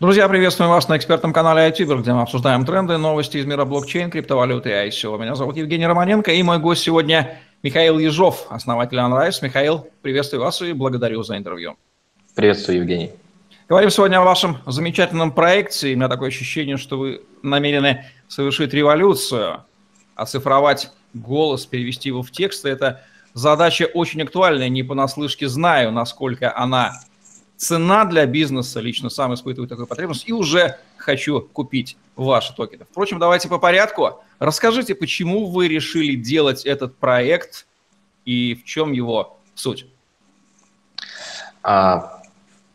Друзья, приветствую вас на экспертном канале iTuber, где мы обсуждаем тренды, новости из мира блокчейн, криптовалюты и ICO. Меня зовут Евгений Романенко, и мой гость сегодня Михаил Ежов, основатель Unrise. Михаил, приветствую вас и благодарю за интервью. Приветствую, Евгений. Говорим сегодня о вашем замечательном проекте. У меня такое ощущение, что вы намерены совершить революцию, оцифровать голос, перевести его в текст. Это задача очень актуальная, не понаслышке знаю, насколько она цена для бизнеса, лично сам испытываю такую потребность, и уже хочу купить ваши токены. Впрочем, давайте по порядку. Расскажите, почему вы решили делать этот проект и в чем его суть? А,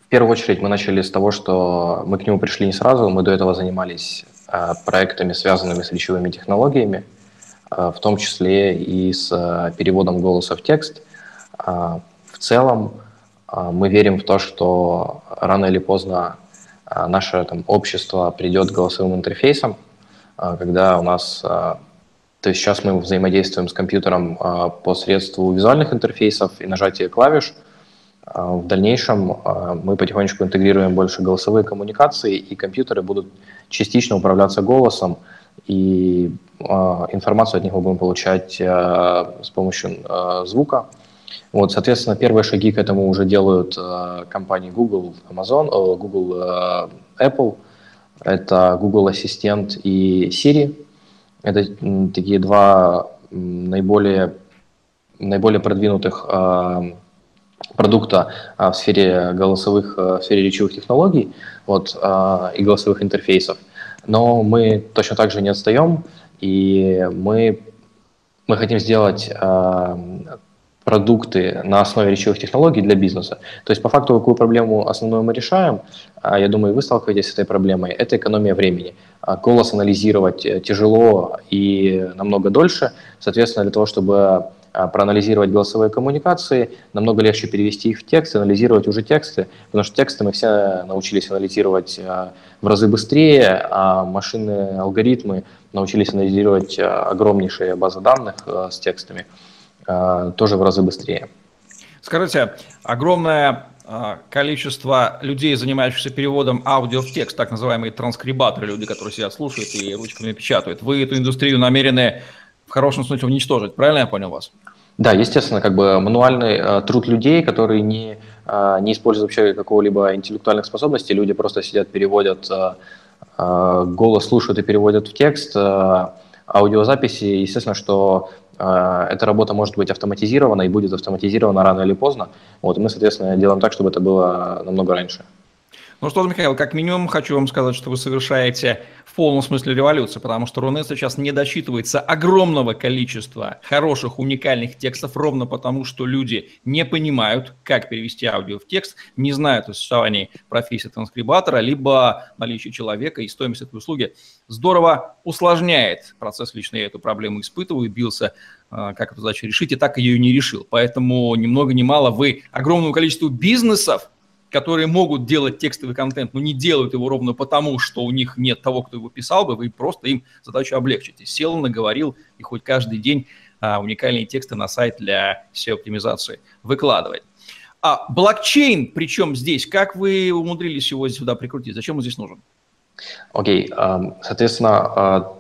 в первую очередь мы начали с того, что мы к нему пришли не сразу, мы до этого занимались а, проектами, связанными с речевыми технологиями, а, в том числе и с а, переводом голоса в текст. А, в целом мы верим в то, что рано или поздно а, наше там, общество придет к голосовым интерфейсам, а, когда у нас... То есть сейчас мы взаимодействуем с компьютером посредством визуальных интерфейсов и нажатия клавиш. В дальнейшем мы потихонечку интегрируем больше голосовые коммуникации, и компьютеры будут частично управляться голосом, и информацию от них мы будем получать с помощью звука. Вот, соответственно, первые шаги к этому уже делают э, компании Google, Amazon, э, Google, э, Apple. Это Google Ассистент и Siri. Это такие два наиболее, наиболее продвинутых э, продукта э, в сфере голосовых, э, в сфере речевых технологий вот, э, и голосовых интерфейсов. Но мы точно так же не отстаем, и мы, мы хотим сделать э, продукты на основе речевых технологий для бизнеса. То есть по факту какую проблему основную мы решаем, а, я думаю, вы сталкиваетесь с этой проблемой, это экономия времени. А, голос анализировать э, тяжело и намного дольше, соответственно, для того, чтобы а, проанализировать голосовые коммуникации, намного легче перевести их в текст, анализировать уже тексты, потому что тексты мы все научились анализировать в разы быстрее, а машинные алгоритмы научились анализировать огромнейшие базы данных э, с текстами. А, тоже в разы быстрее. Скажите, огромное а, количество людей, занимающихся переводом аудио в текст, так называемые транскрибаторы, люди, которые сидят, слушают и ручками печатают. Вы эту индустрию намерены в хорошем смысле уничтожить, правильно я понял вас? Да, естественно, как бы мануальный э, труд людей, которые не, э, не используют вообще какого-либо интеллектуальных способностей, люди просто сидят, переводят, э, э, голос слушают и переводят в текст, э, аудиозаписи, естественно, что эта работа может быть автоматизирована и будет автоматизирована рано или поздно. Вот, и мы, соответственно, делаем так, чтобы это было намного раньше. Ну что ж, Михаил, как минимум хочу вам сказать, что вы совершаете в полном смысле революцию, потому что Рунет сейчас не досчитывается огромного количества хороших, уникальных текстов, ровно потому, что люди не понимают, как перевести аудио в текст, не знают о существовании профессии транскрибатора, либо наличие человека и стоимость этой услуги здорово усложняет процесс. Лично я эту проблему испытываю, бился э, как эту задачу решить, и так ее и не решил. Поэтому ни много ни мало вы огромному количеству бизнесов которые могут делать текстовый контент, но не делают его ровно потому, что у них нет того, кто его писал бы, вы просто им задачу облегчите. Сел, наговорил и хоть каждый день а, уникальные тексты на сайт для SEO-оптимизации выкладывать. А блокчейн, причем здесь, как вы умудрились его сюда прикрутить? Зачем он здесь нужен? Окей, okay. соответственно, а,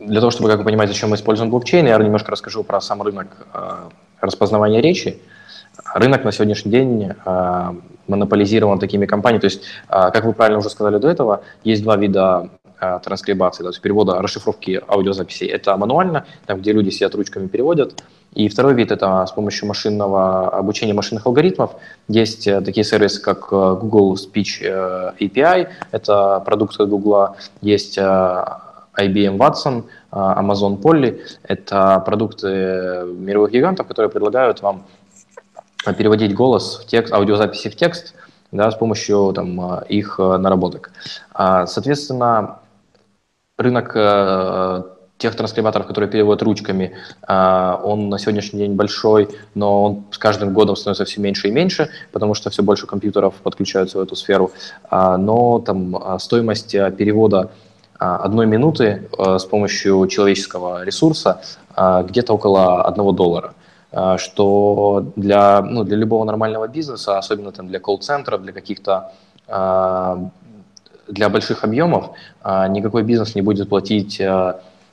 для того, чтобы как вы понимаете, зачем мы используем блокчейн, я немножко расскажу про сам рынок а, распознавания речи. Рынок на сегодняшний день монополизирован такими компаниями. То есть, а, как вы правильно уже сказали до этого, есть два вида а, транскрибации, то есть перевода, расшифровки аудиозаписей. Это мануально, там, где люди сидят ручками переводят. И второй вид – это с помощью машинного обучения машинных алгоритмов. Есть э, такие сервисы, как э, Google Speech э, API, это продукт Google. Есть IBM Watson, Amazon Polly. Это продукты мировых гигантов, которые предлагают вам переводить голос в текст, аудиозаписи в текст да, с помощью там, а, их э, наработок. А, соответственно, рынок э, тех транскрибаторов, которые переводят ручками, а, он на сегодняшний день большой, но он с каждым годом становится все меньше и меньше, потому что все больше компьютеров подключаются в эту сферу. Но там стоимость э, перевода одной минуты с помощью человеческого ресурса где-то около одного доллара – что для, ну, для любого нормального бизнеса, особенно там для колл-центров, для каких-то а, для больших объемов никакой бизнес не будет платить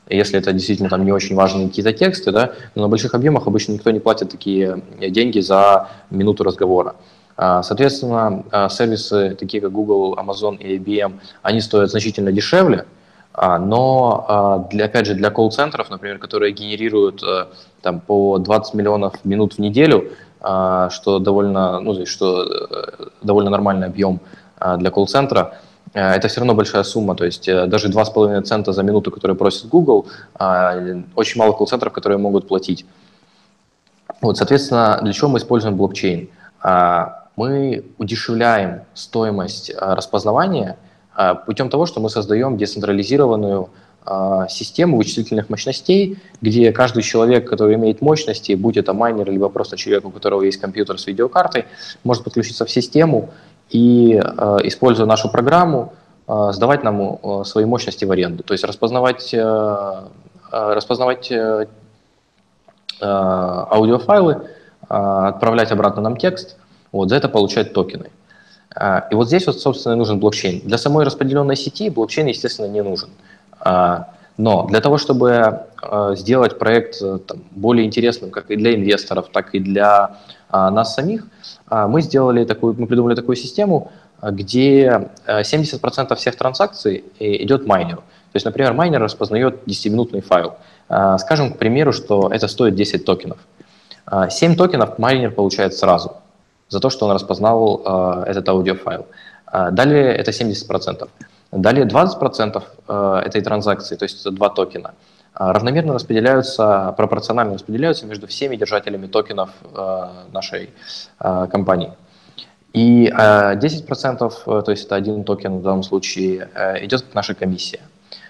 если это действительно там не очень важные какие-то тексты, да, но на больших объемах обычно никто не платит такие деньги за минуту разговора. Соответственно, сервисы, такие как Google, Amazon и IBM, они стоят значительно дешевле, но, для, опять же, для колл-центров, например, которые генерируют там, по 20 миллионов минут в неделю, а, что довольно, ну, что э, довольно нормальный объем а, для колл-центра, э, это все равно большая сумма, то есть э, даже 2,5 цента за минуту, которые просит Google, а, очень мало колл-центров, которые могут платить. Вот, соответственно, для чего мы используем блокчейн? Мы удешевляем стоимость распознавания путем того, что мы создаем децентрализированную а, систему вычислительных мощностей, где каждый человек, который имеет мощности, будь это майнер, либо просто человек, у которого есть компьютер с видеокартой, может подключиться в систему и, а, используя нашу программу, а, сдавать нам свои мощности в аренду. То есть распознавать, распознавать аудиофайлы, отправлять обратно нам текст, вот, за это получать токены. И вот здесь вот, собственно, нужен блокчейн. Для самой распределенной сети блокчейн, естественно, не нужен. А, но для того, чтобы а, сделать проект э, там, более интересным как и для инвесторов, так и для а, нас самих, мы сделали такую, мы придумали такую систему, где 70% всех транзакций идет майнеру. То есть, например, майнер распознает 10-минутный файл. Скажем, к примеру, что это стоит 10 токенов. 7 токенов майнер получает сразу за то, что он распознал этот аудиофайл. Далее это 70%. Далее 20% э, этой транзакции, то есть два токена, э, равномерно распределяются, пропорционально распределяются между всеми держателями токенов э, нашей компании. И 10%, то есть это один токен в данном случае, идет к нашей комиссии.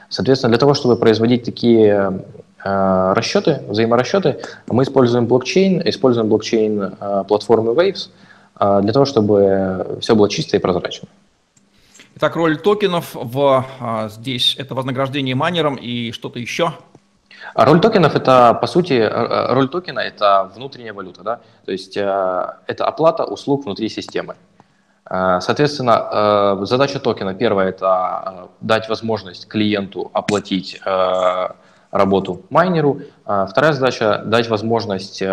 Соответственно, для того, чтобы производить такие расчеты, взаиморасчеты, мы используем блокчейн, используем блокчейн платформы Waves для того, чтобы все было чисто и прозрачно. Итак, роль токенов в, а, здесь это вознаграждение майнерам и что-то еще? А роль токенов это, по сути, э, э, роль токена это внутренняя валюта, да? то есть э, это оплата услуг внутри системы. Соответственно, задача токена первая это дать возможность клиенту оплатить работу майнеру. Вторая задача дать возможность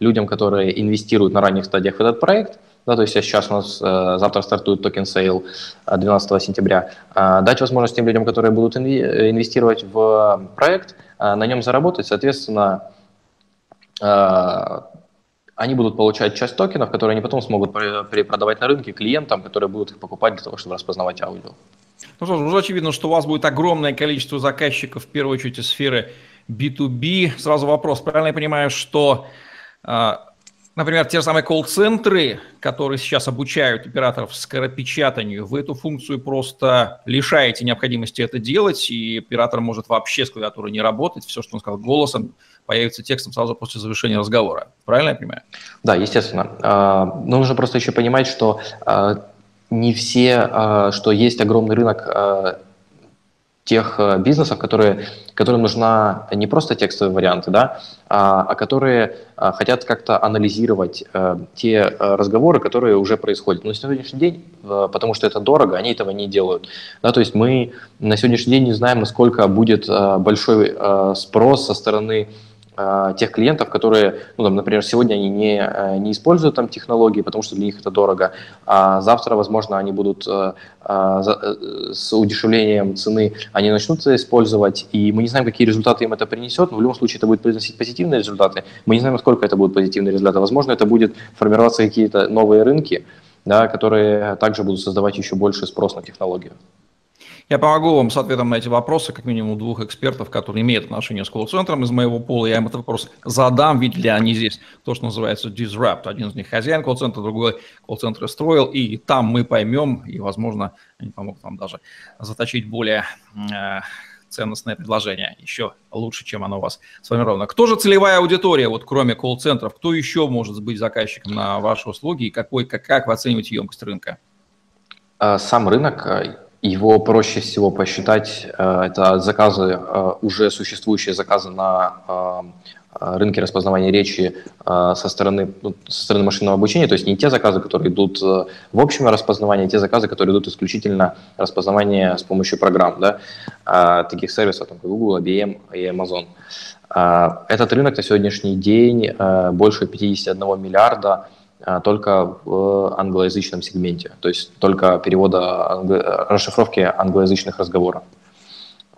людям, которые инвестируют на ранних стадиях в этот проект, да, то есть сейчас у нас э, завтра стартует токен сейл 12 сентября, э, дать возможность тем людям, которые будут инвестировать в проект, э, на нем заработать, соответственно, э, они будут получать часть токенов, которые они потом смогут перепродавать на рынке клиентам, которые будут их покупать для того, чтобы распознавать аудио. Ну что ж, уже очевидно, что у вас будет огромное количество заказчиков, в первую очередь из сферы B2B. Сразу вопрос, правильно я понимаю, что э, Например, те же самые колл-центры, которые сейчас обучают операторов скоропечатанию, вы эту функцию просто лишаете необходимости это делать, и оператор может вообще с клавиатурой не работать, все, что он сказал голосом, появится текстом сразу после завершения разговора. Правильно я понимаю? Да, естественно. А, но нужно просто еще понимать, что а, не все, а, что есть огромный рынок тех э, бизнесов, которые, которым нужна не просто текстовые варианты, да, а, а которые а, хотят как-то анализировать а, те а, разговоры, которые уже происходят. Но на сегодняшний день, а, потому что это дорого, они этого не делают. Да, то есть мы на сегодняшний день не знаем, насколько будет а, большой а, спрос со стороны а, тех клиентов, которые, ну, там, например, сегодня они не, э, не используют там технологии, потому что для них это дорого, а завтра, возможно, они будут э, э, с удешевлением цены, они начнут это использовать, и мы не знаем, какие результаты им это принесет, но в любом случае это будет приносить позитивные результаты. Мы не знаем, сколько это будет позитивные результаты. Возможно, это будет формироваться какие-то новые рынки, да, которые также будут создавать еще больше спрос на технологию. Я помогу вам с ответом на эти вопросы, как минимум двух экспертов, которые имеют отношение с колл-центром из моего пола. Я им этот вопрос задам, видели ли они здесь то, что называется disrupt. Один из них хозяин колл-центра, другой колл-центр строил, и там мы поймем, и, возможно, они помогут вам даже заточить более э, ценностное предложение, еще лучше, чем оно у вас сформировано. Кто же целевая аудитория, вот кроме колл-центров, кто еще может быть заказчиком на ваши услуги и какой, как, как вы оцениваете емкость рынка? А, сам рынок Его проще всего посчитать. Это заказы, уже существующие заказы на рынке распознавания речи со стороны, ну, со стороны машинного обучения, то есть не те заказы, которые идут в общем распознавании, а те заказы, которые идут исключительно распознавание с помощью программ, да, таких сервисов, там, как Google, IBM и Amazon. Этот рынок на сегодняшний день больше 51 миллиарда только в англоязычном сегменте, то есть только перевода, расшифровки англоязычных разговоров.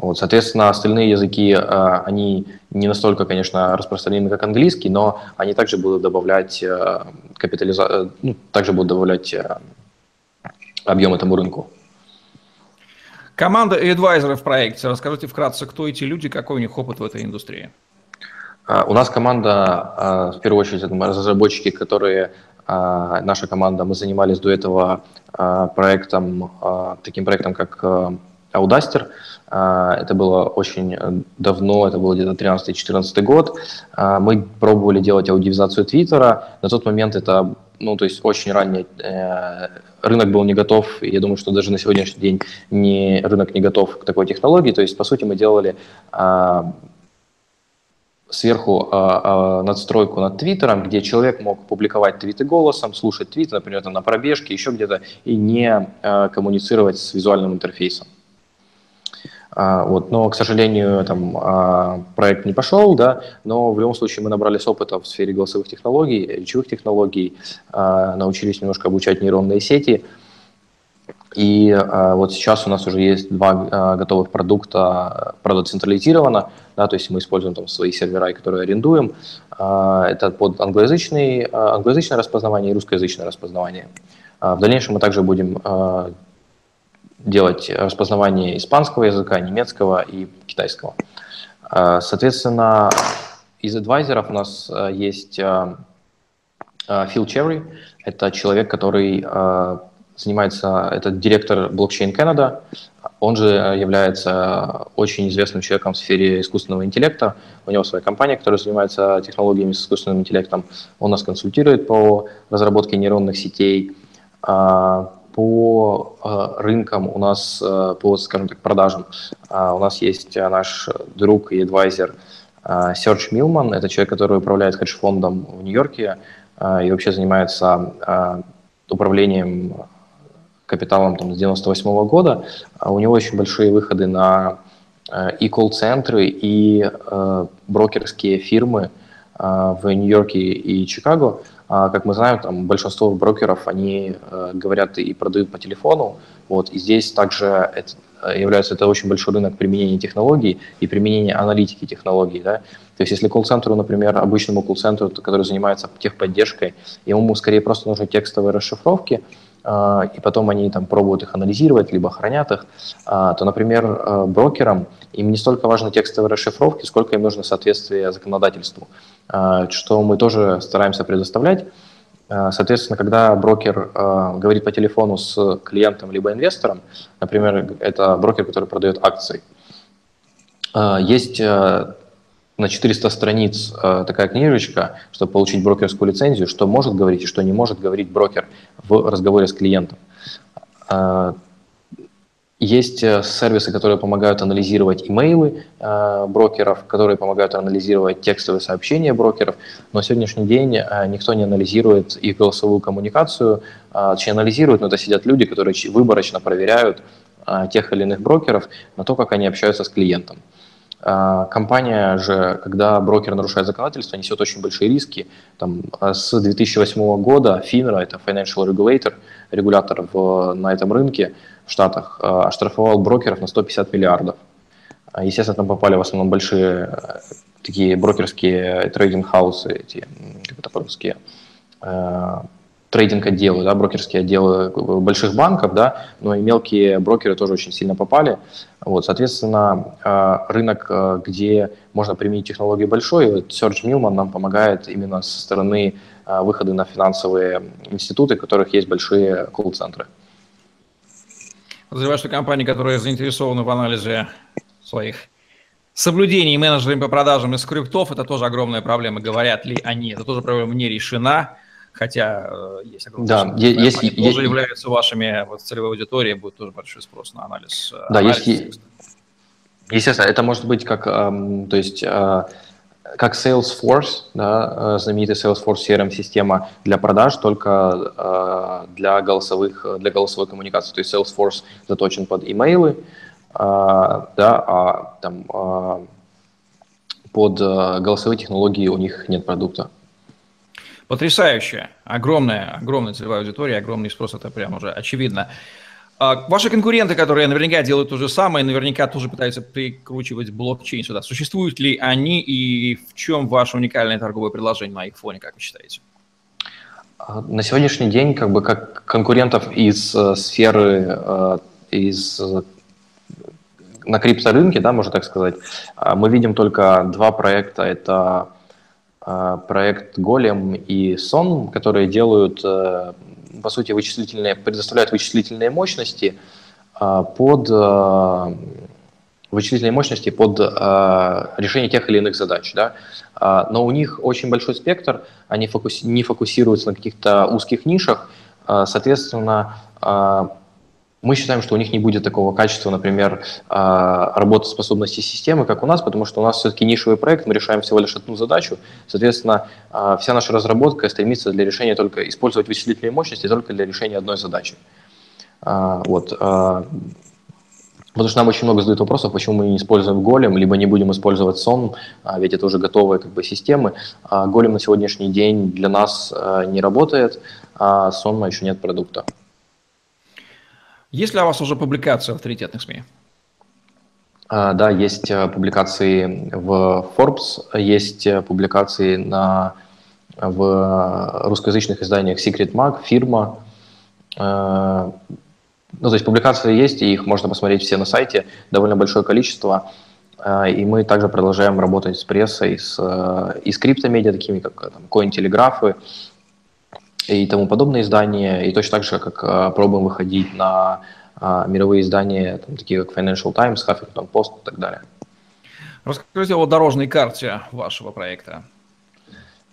Вот, соответственно, остальные языки, а, они не настолько, конечно, распространены, как английский, но они также будут добавлять а, капитализа... Ну, также будут добавлять а, объем этому рынку. Команда и адвайзеры в проекте. Расскажите вкратце, кто эти люди, какой у них опыт в этой индустрии? У нас команда, в первую очередь, это разработчики, которые наша команда, мы занимались до этого проектом, таким проектом, как Audacity. А, это было очень давно, это было где-то 13-14 год. А, мы пробовали делать аудиозацию Твиттера. На тот момент это, ну, то есть очень ранний э, рынок был не готов. Я думаю, что даже на сегодняшний день не, рынок не готов к такой технологии. То есть, по сути, мы делали сверху надстройку над Твиттером, где человек мог публиковать твиты голосом, слушать твиты, например, на пробежке, еще где-то, и не коммуницировать с визуальным интерфейсом. А, вот, но, к сожалению, там, а, проект не пошел, да, но в любом случае мы набрались опыта в сфере голосовых технологий, речевых технологий, а, научились немножко обучать нейронные сети. И вот сейчас у нас уже есть два готовых продукта, правда, централизировано, да, то есть мы используем там свои сервера, которые арендуем. Это под англоязычный, англоязычное распознавание и русскоязычное распознавание. В дальнейшем мы также будем делать распознавание испанского языка, немецкого и китайского. А, соответственно, из адвайзеров у нас а, есть а, Фил Черри, это человек, который занимается, это директор блокчейн Canada, он же является очень известным человеком в сфере искусственного интеллекта. У него своя компания, которая занимается технологиями с искусственным интеллектом. Он нас консультирует по разработке нейронных сетей по э, рынкам у нас, э, по, скажем так, продажам, у нас есть наш друг и адвайзер Серж Милман. Это человек, который управляет хедж-фондом в Нью-Йорке и вообще занимается управлением капиталом там, с 98 -го года. У него очень большие выходы на и колл-центры, и брокерские фирмы в Нью-Йорке и Чикаго. А, как мы знаем, там большинство брокеров, они э, говорят и продают по телефону, вот, и здесь также это, э, является это очень большой рынок применения технологий и применения аналитики технологий, да, то есть если колл-центру, например, обычному колл-центру, который занимается техподдержкой, ему скорее просто нужны текстовые расшифровки, а, и потом они там пробуют их анализировать, либо хранят их, а, то, например, э, брокерам им не столько важны текстовые расшифровки, сколько им нужно соответствие законодательству, а, что мы тоже стараемся предоставлять. Соответственно, когда брокер говорит по телефону с клиентом либо инвестором, например, это брокер, который продает акции, есть э, на 400 страниц э, такая книжечка, чтобы получить брокерскую лицензию, что может говорить и что не может говорить брокер в разговоре с клиентом. Э, есть э, сервисы, которые помогают анализировать имейлы брокеров, которые помогают анализировать текстовые сообщения брокеров, но сегодняшний день никто не анализирует их голосовую коммуникацию, э, точнее анализируют, но это сидят люди, которые выборочно проверяют тех или иных брокеров на то, как они общаются с клиентом. А, компания же, когда брокер нарушает законодательство, несет очень большие риски. Там, а с 2008 года FINRA, это Financial Regulator, регулятор в, на этом рынке в Штатах, а, оштрафовал брокеров на 150 миллиардов. Естественно, там попали в основном большие э, такие брокерские трейдинг-хаусы, эти, как это по-русски, э, трейдинг-отделы, да, брокерские отделы больших банков, да, но и мелкие брокеры тоже очень сильно попали. Вот, соответственно, э, рынок, э, где можно применить технологии большой, вот Serge Milman нам помогает именно со стороны э, выхода на финансовые институты, у которых есть большие колл-центры. Подозреваю, что компании, которые заинтересованы в анализе своих соблюдений менеджерами по продажам из скриптов, это тоже огромная проблема. Говорят ли они, это тоже проблема не решена. Хотя э, есть огромное да, есть, есть, тоже являются вашими вот, целевой аудиторией, будет тоже большой спрос на анализ. Э, да, анализ есть, естественно, это может быть как, эм, то есть, э, как Salesforce, да, э, знаменитый Salesforce CRM-система для продаж, только э, для, голосовых, для голосовой коммуникации. То есть Salesforce заточен под имейлы, э, да, а там э, под голосовые технологии у них нет продукта. Потрясающе. Огромная, огромная целевая аудитория, огромный спрос, это прям уже очевидно. А ваши конкуренты, которые наверняка делают то же самое, наверняка тоже пытаются прикручивать блокчейн сюда. Существуют ли они и в чем ваше уникальное торговое предложение на их фоне, как вы считаете? А, на сегодняшний день, как бы как конкурентов из э, сферы, э, из э, на крипторынке, да, можно так сказать, э, мы видим только два проекта. Это а, проект Голем и Сон, которые делают, э, по сути, вычислительные, предоставляют вычислительные мощности а, под э, вычислительные мощности под э, решение тех или иных задач. Да? Но у них очень большой спектр, они не фокусируются на каких-то узких нишах, соответственно, мы считаем, что у них не будет такого качества, например, а, работоспособности системы, как у нас, потому что у нас все-таки нишевый проект, мы решаем всего лишь одну задачу. Соответственно, а, вся наша разработка стремится для решения только использовать вычислительные мощности только для решения одной задачи. А, вот. Потому что нам очень много задают вопросов, почему мы не используем голем, либо не будем использовать сон, ведь это уже готовые как бы, системы. Голем на сегодняшний день для нас не работает, а сонма еще нет продукта. Есть ли у вас уже публикации в авторитетных СМИ? А, да, есть э, публикации в Forbes, есть э, публикации на, в русскоязычных изданиях Secret Mag, Фирма. Э, ну, то есть публикации есть, и их можно посмотреть все на сайте, довольно большое количество. И мы также продолжаем работать с прессой, с, и с криптомедиа, такими как там, Cointelegraph, и тому подобные издания, и точно так же, как а, пробуем выходить на а, мировые издания, там, такие как Financial Times, Huffington Post и так далее. Расскажите о дорожной карте вашего проекта.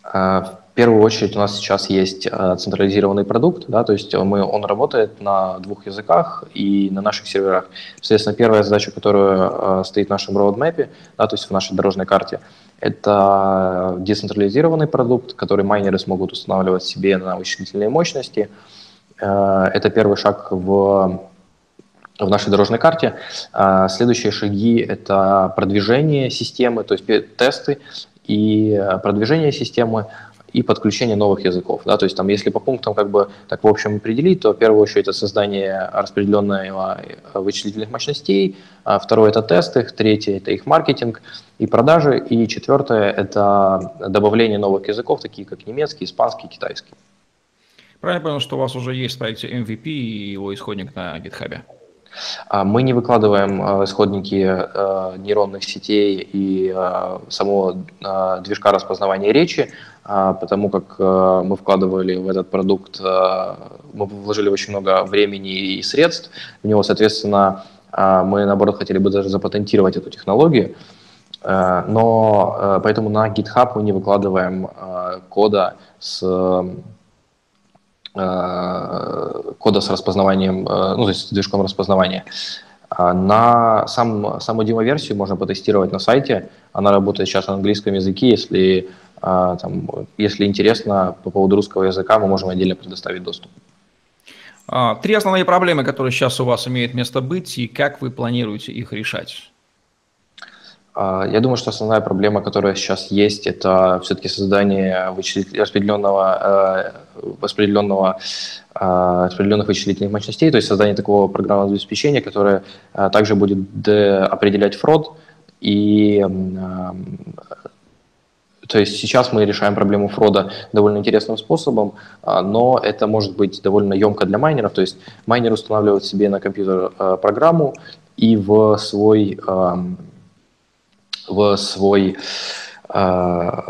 А, в первую очередь у нас сейчас есть централизированный продукт, да, то есть мы, он работает на двух языках и на наших серверах. Соответственно, первая задача, которая стоит в нашем roadmap, да, то есть в нашей дорожной карте – это децентрализированный продукт, который майнеры смогут устанавливать себе на вычислительные мощности. Э, это первый шаг в, в нашей дорожной карте. Э, следующие шаги – это продвижение системы, то есть тесты и продвижение системы и подключение новых языков. Да? То есть там, если по пунктам как бы так в общем определить, то в первую очередь это создание распределенного вычислительных мощностей, а второе это тесты, третье это их маркетинг и продажи, и четвертое это добавление новых языков, такие как немецкий, испанский, китайский. Правильно понял, что у вас уже есть в проекте MVP и его исходник на GitHub? А, мы не выкладываем а, исходники а, нейронных сетей и самого движка распознавания речи, потому как мы вкладывали в этот продукт, мы вложили очень много времени и средств в него, соответственно, мы, наоборот, хотели бы даже запатентировать эту технологию, но поэтому на GitHub мы не выкладываем кода с Э, кода с распознаванием, э, ну, то есть с движком распознавания. А на сам, саму демо-версию можно потестировать на сайте. Она работает сейчас на английском языке. Если, а, там, если интересно по поводу русского языка, мы можем отдельно предоставить доступ. А, три основные проблемы, которые сейчас у вас имеют место быть, и как вы планируете их решать? А, я думаю, что основная проблема, которая сейчас есть, это все-таки создание распределенного, э, распределенного, а, распределенных вычислительных мощностей, то есть создание такого программного обеспечения, которое а, также будет определять фрод. И то есть сейчас мы решаем проблему фрода довольно интересным способом, но это может быть довольно емко для майнеров. То есть майнер устанавливает себе на компьютер программу и в свой в свой э,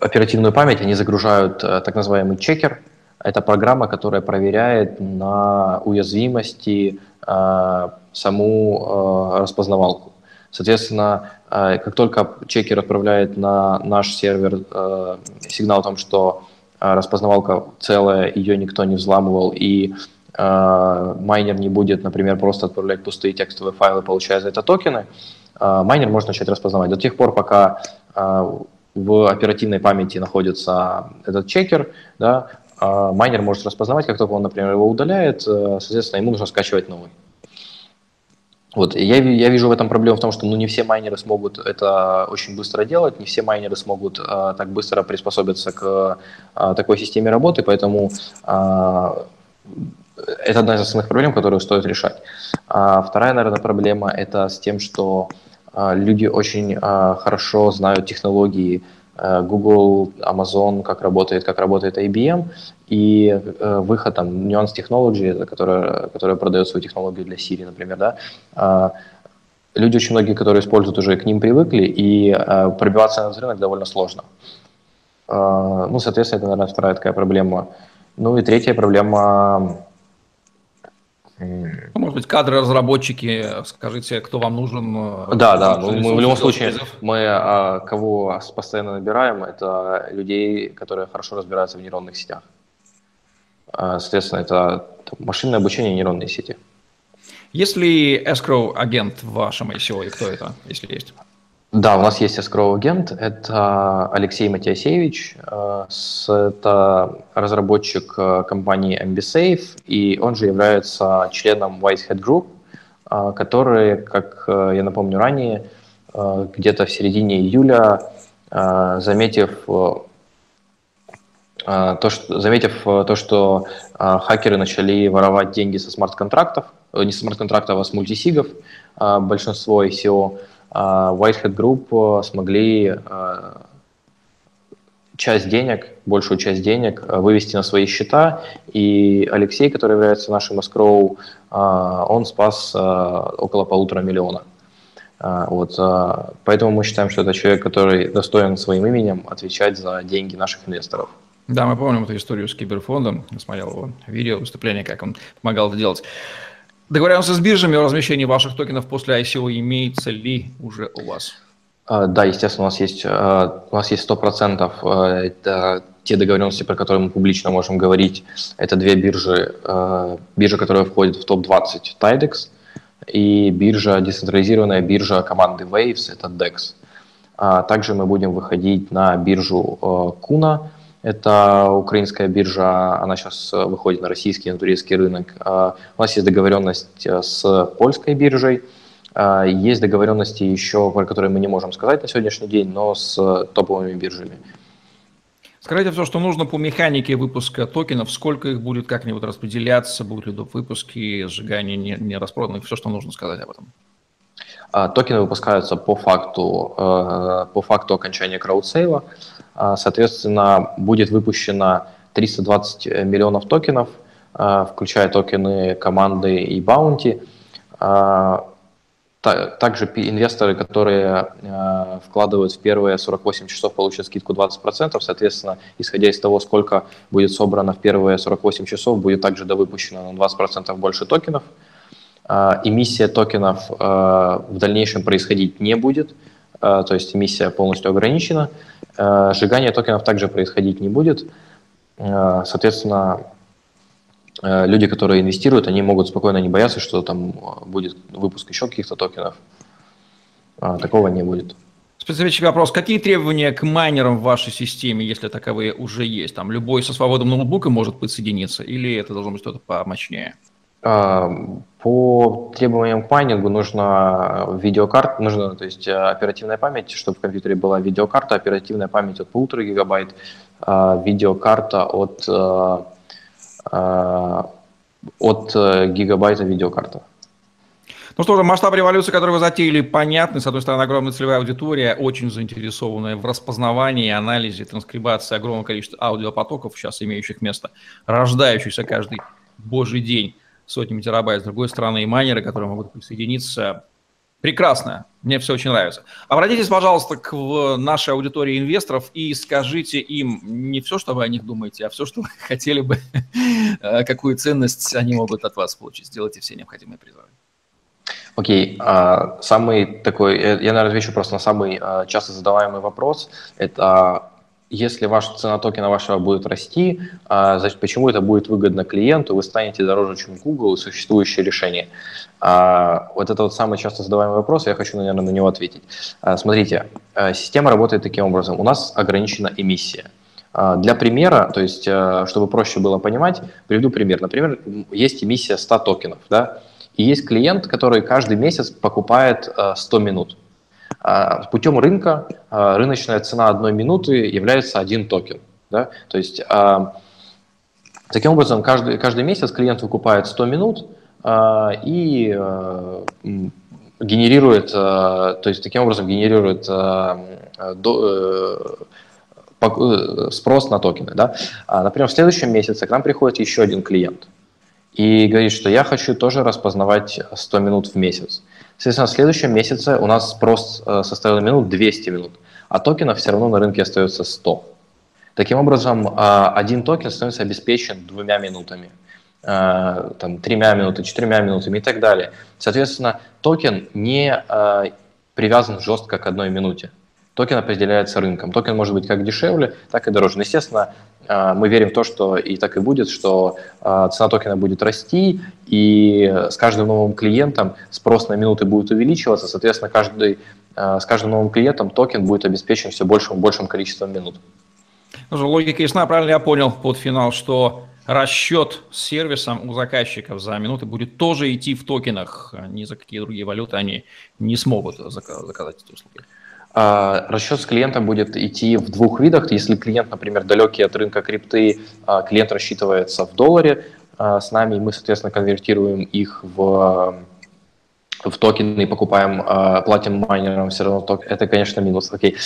оперативную память они загружают э, так называемый чекер. Это программа, которая проверяет на уязвимости э, саму распознавалку. Соответственно, как только чекер отправляет на наш сервер сигнал о том, что распознавалка целая, ее никто не взламывал, и майнер не будет, например, просто отправлять пустые текстовые файлы, получая за это токены, майнер может начать распознавать. До тех пор, пока в оперативной памяти находится этот чекер, да, майнер может распознавать, как только он, например, его удаляет, соответственно, ему нужно скачивать новый. Вот, я, я вижу в этом проблему в том, что ну, не все майнеры смогут это очень быстро делать, не все майнеры смогут а, так быстро приспособиться к а, такой системе работы, поэтому а, это одна из основных проблем, которую стоит решать. А вторая, наверное, проблема это с тем, что а, люди очень а, хорошо знают технологии Э, Google, Amazon, как работает, как работает IBM, и э, выход там Nuance Technology, которая, которая продает свою технологию для Siri, например, да, э, люди очень многие, которые используют уже к ним привыкли, и пробиваться на этот рынок довольно сложно. Ну, соответственно, это, наверное, вторая такая проблема. Ну и третья проблема ну, может быть, кадры, разработчики, скажите, кто вам нужен? Э, да, да, мы, мы в любом случае, мы а, кого постоянно набираем, это людей, которые хорошо разбираются в нейронных сетях. А, соответственно, это машинное обучение нейронной сети. Есть ли escrow агент в вашем ICO и кто это, если есть? Да, у нас есть escrow агент, это Алексей Матиасевич, э, это разработчик э, компании MBSafe, и он же является членом Whitehead Group, э, который, как я напомню ранее, где-то в середине июля, заметив то, что, заметив то, что хакеры начали воровать деньги со смарт-контрактов, не с смарт-контрактов, а с мультисигов, большинство ICO, Whitehead Group э, смогли э, часть денег, большую часть денег э, вывести на свои счета, и Алексей, который является нашим escrow, он спас около полутора миллиона. Вот, поэтому мы считаем, что это человек, который достоин своим именем отвечать за деньги наших инвесторов. Да, мы помним эту историю с киберфондом. Смотрел его видео, выступление, как он помогал это делать. Договоренность с биржами о размещении ваших токенов после ICO имеется ли уже у вас? А, да, естественно, у нас есть а, у нас есть сто процентов а, это те договоренности, про которые мы публично можем говорить. Это две биржи, биржа, которая входит в топ-20 Tidex, и биржа, децентрализированная биржа команды Waves, это DEX. Также мы будем выходить на биржу Kuna, это украинская биржа, она сейчас э, выходит на российский и на турецкий рынок. А, у нас есть договоренность э, с польской биржей. А, есть договоренности еще, про которые мы не можем сказать на сегодняшний день, но с топовыми биржами. Скажите все, что нужно по механике выпуска токенов, сколько их будет как-нибудь распределяться, будут ли доп. выпуски, сжигание не, не распроданных, все, что нужно сказать об этом. А, токены выпускаются по факту, э, по факту окончания краудсейла. А, соответственно, будет выпущено 320 миллионов токенов, а, включая токены команды и баунти. А, также инвесторы, которые вкладывают в первые 48 часов, получат скидку 20%. Соответственно, исходя из того, сколько будет собрано в первые 48 часов, будет также довыпущено на 20% больше токенов. Эмиссия токенов в дальнейшем происходить не будет, то есть эмиссия полностью ограничена. Сжигание токенов также происходить не будет. Соответственно, люди, которые инвестируют, они могут спокойно не бояться, что там будет выпуск еще каких-то токенов. Такого не будет. Специфический вопрос. Какие требования к майнерам в вашей системе, если таковые уже есть? Там любой со свободным ноутбуком может подсоединиться или это должно быть что-то помощнее? По требованиям к майнингу нужно видеокарт, нужно, то есть оперативная память, чтобы в компьютере была видеокарта, оперативная память от полутора гигабайт, видеокарта от, от гигабайта видеокарта. Ну что же, масштаб революции, который вы затеяли, понятный. С одной стороны, огромная целевая аудитория, очень заинтересованная в распознавании, анализе, транскрибации огромного количества аудиопотоков, сейчас имеющих место, рождающихся каждый божий день сотнями терабайт. С другой стороны, и майнеры, которые могут присоединиться. Прекрасно. Мне все очень нравится. Обратитесь, пожалуйста, к нашей аудитории инвесторов и скажите им не все, что вы о них думаете, а все, что вы хотели бы, э, какую ценность они могут от вас получить. Сделайте все необходимые призывы. Окей, okay. А, самый такой, я, наверное, отвечу просто на самый а, часто задаваемый вопрос. Это если ваша цена токена вашего будет расти, а, значит, почему это будет выгодно клиенту, вы станете дороже, чем Google и существующее решение. А, вот это вот самый часто задаваемый вопрос, я хочу, наверное, на него ответить. А, смотрите, система работает таким образом. У нас ограничена эмиссия. Для примера, то есть, чтобы проще было понимать, приведу пример. Например, есть эмиссия 100 токенов, да, и есть клиент, который каждый месяц покупает 100 минут. А, путем рынка а, рыночная цена одной минуты является один токен. Да? То есть а, таким образом каждый, каждый месяц клиент выкупает 100 минут и генерирует, то есть таким образом генерирует э, спрос на токены. Да? Например, в следующем месяце к нам приходит еще один клиент и говорит, что я хочу тоже распознавать 100 минут в месяц. Соответственно, в следующем месяце у нас спрос э, составил минут 200 минут, а токенов все равно на рынке остается 100. Таким образом, э, один токен становится обеспечен двумя минутами, э, там, тремя минутами, четырьмя минутами и так далее. Соответственно, токен не привязан жестко к одной минуте. Токен определяется рынком. Токен может быть как дешевле, так и дороже. Но, естественно, а, мы верим в то, что и так и будет, что а, цена токена будет расти, и с каждым новым клиентом спрос на минуты будет увеличиваться, соответственно, каждый, а, с каждым новым клиентом токен будет обеспечен все большим и большим количеством минут. Ну, логика ясна, правильно я понял под финал, что расчет с сервисом у заказчиков за минуты будет тоже идти в токенах, ни за какие другие валюты они не смогут заказать эти услуги. А, расчет с клиентом будет идти в двух видах. Если клиент, например, далекий от рынка крипты, а, клиент рассчитывается в долларе а, с нами, и мы, соответственно, конвертируем их в, в токены и покупаем, платим майнерам все равно токен. Это, конечно, минус. Окей.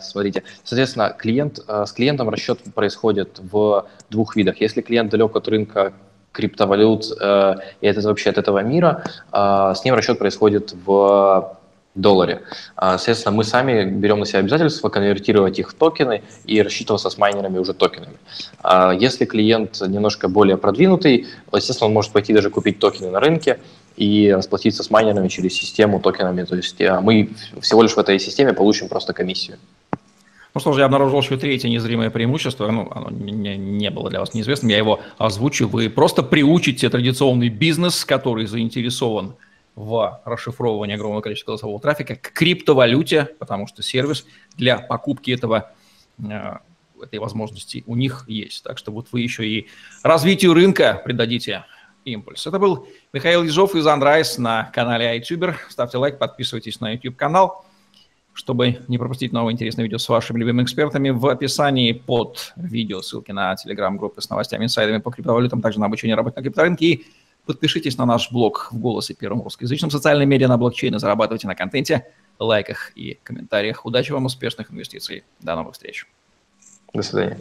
Смотрите. Соответственно, клиент, с клиентом расчет происходит в двух видах. Если клиент далек от рынка криптовалют, и это вообще от этого мира, с ним расчет происходит в долларе. А, соответственно, мы сами берем на себя обязательство конвертировать их в токены и рассчитываться с майнерами уже токенами. А, если клиент немножко более продвинутый, естественно, он может пойти даже купить токены на рынке и расплатиться с майнерами через систему токенами. То есть а, мы всего лишь в этой системе получим просто комиссию. Ну что ж, я обнаружил еще третье незримое преимущество. Ну, оно не, не было для вас неизвестным. Я его озвучу. Вы просто приучите традиционный бизнес, который заинтересован в расшифровывании огромного количества голосового трафика к криптовалюте, потому что сервис для покупки этого, э, этой возможности у них есть. Так что вот вы еще и развитию рынка придадите импульс. Это был Михаил Ежов из Андрайс на канале iTuber. Ставьте лайк, подписывайтесь на YouTube-канал. Чтобы не пропустить новые интересные видео с вашими любимыми экспертами, в описании под видео ссылки на телеграм-группы с новостями, инсайдами по криптовалютам, также на обучение работы на крипторынке и Подпишитесь на наш блог в «Голосе» первом русскоязычном социальном медиа на блокчейне, зарабатывайте на контенте, лайках и комментариях. Удачи вам, успешных инвестиций. До новых встреч. До свидания.